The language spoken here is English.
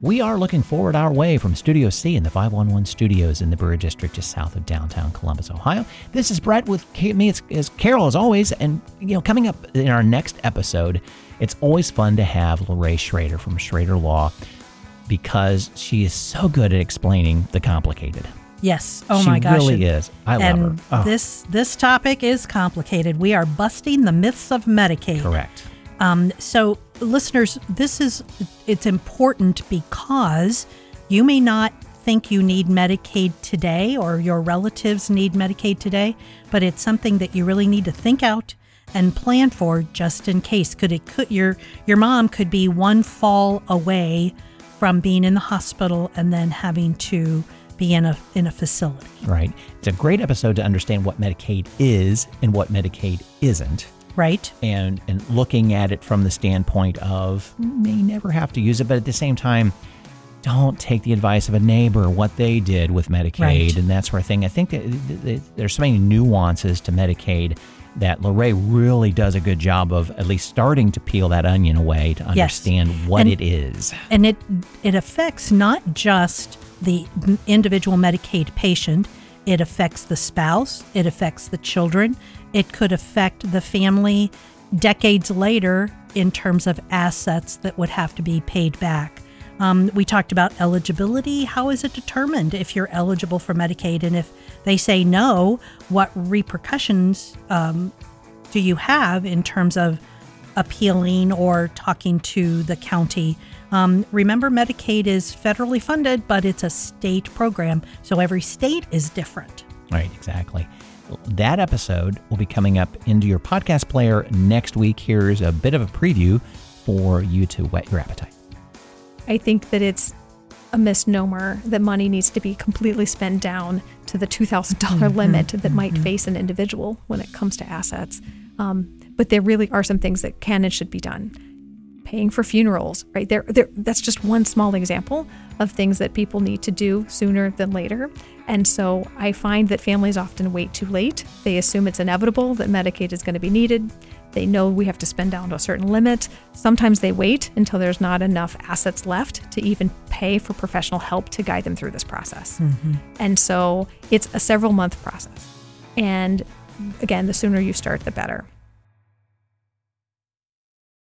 We are looking forward our way from Studio C in the 511 studios in the Brewery District just south of downtown Columbus, Ohio. This is Brett with me. It's, it's Carol as always. And, you know, coming up in our next episode, it's always fun to have Larae Schraeder from Schraeder Law because she is so good at explaining the complicated. Yes. Oh she my gosh. She really is. I love her. Oh, this this topic is complicated. We are busting the myths of Medicaid. correct. Um, so, listeners, this is it's important because you may not think you need Medicaid today, or your relatives need Medicaid today, but it's something that you really need to think out and plan for just in case. Could it could your your mom could be one fall away from being in the hospital and then having to be in a in a facility. Right. It's a great episode to understand what Medicaid is and what Medicaid isn't. Right? and and looking at it from the standpoint of may never have to use it, but at the same time, don't take the advice of a neighbor what they did with Medicaid Right. and that sort of thing. I think that th- th- there's so many nuances to Medicaid that Larae really does a good job of at least starting to peel that onion away to Yes. understand what And- it is. and it it affects not just the individual Medicaid patient, it affects the spouse, it affects the children, it could affect the family decades later in terms of assets that would have to be paid back. Um, we talked about eligibility. How is it determined if you're eligible for Medicaid? And if they say no, what repercussions um, do you have in terms of appealing or talking to the county. Um, remember, Medicaid is federally funded, but it's a state program, so every state is different. Right, exactly. That episode will be coming up into your podcast player next week. Here's a bit of a preview for you to whet your appetite. I think that it's a misnomer that money needs to be completely spent down to the $2,000 limit that might face an individual when it comes to assets. Um, but there really are some things that can and should be done. Paying for funerals, right? There, there, that's just one small example of things that people need to do sooner than later. And so I find that families often wait too late. They assume it's inevitable that Medicaid is going to be needed. They know we have to spend down to a certain limit. Sometimes they wait until there's not enough assets left to even pay for professional help to guide them through this process. Mm-hmm. And so it's a several month process. And again, the sooner you start, the better.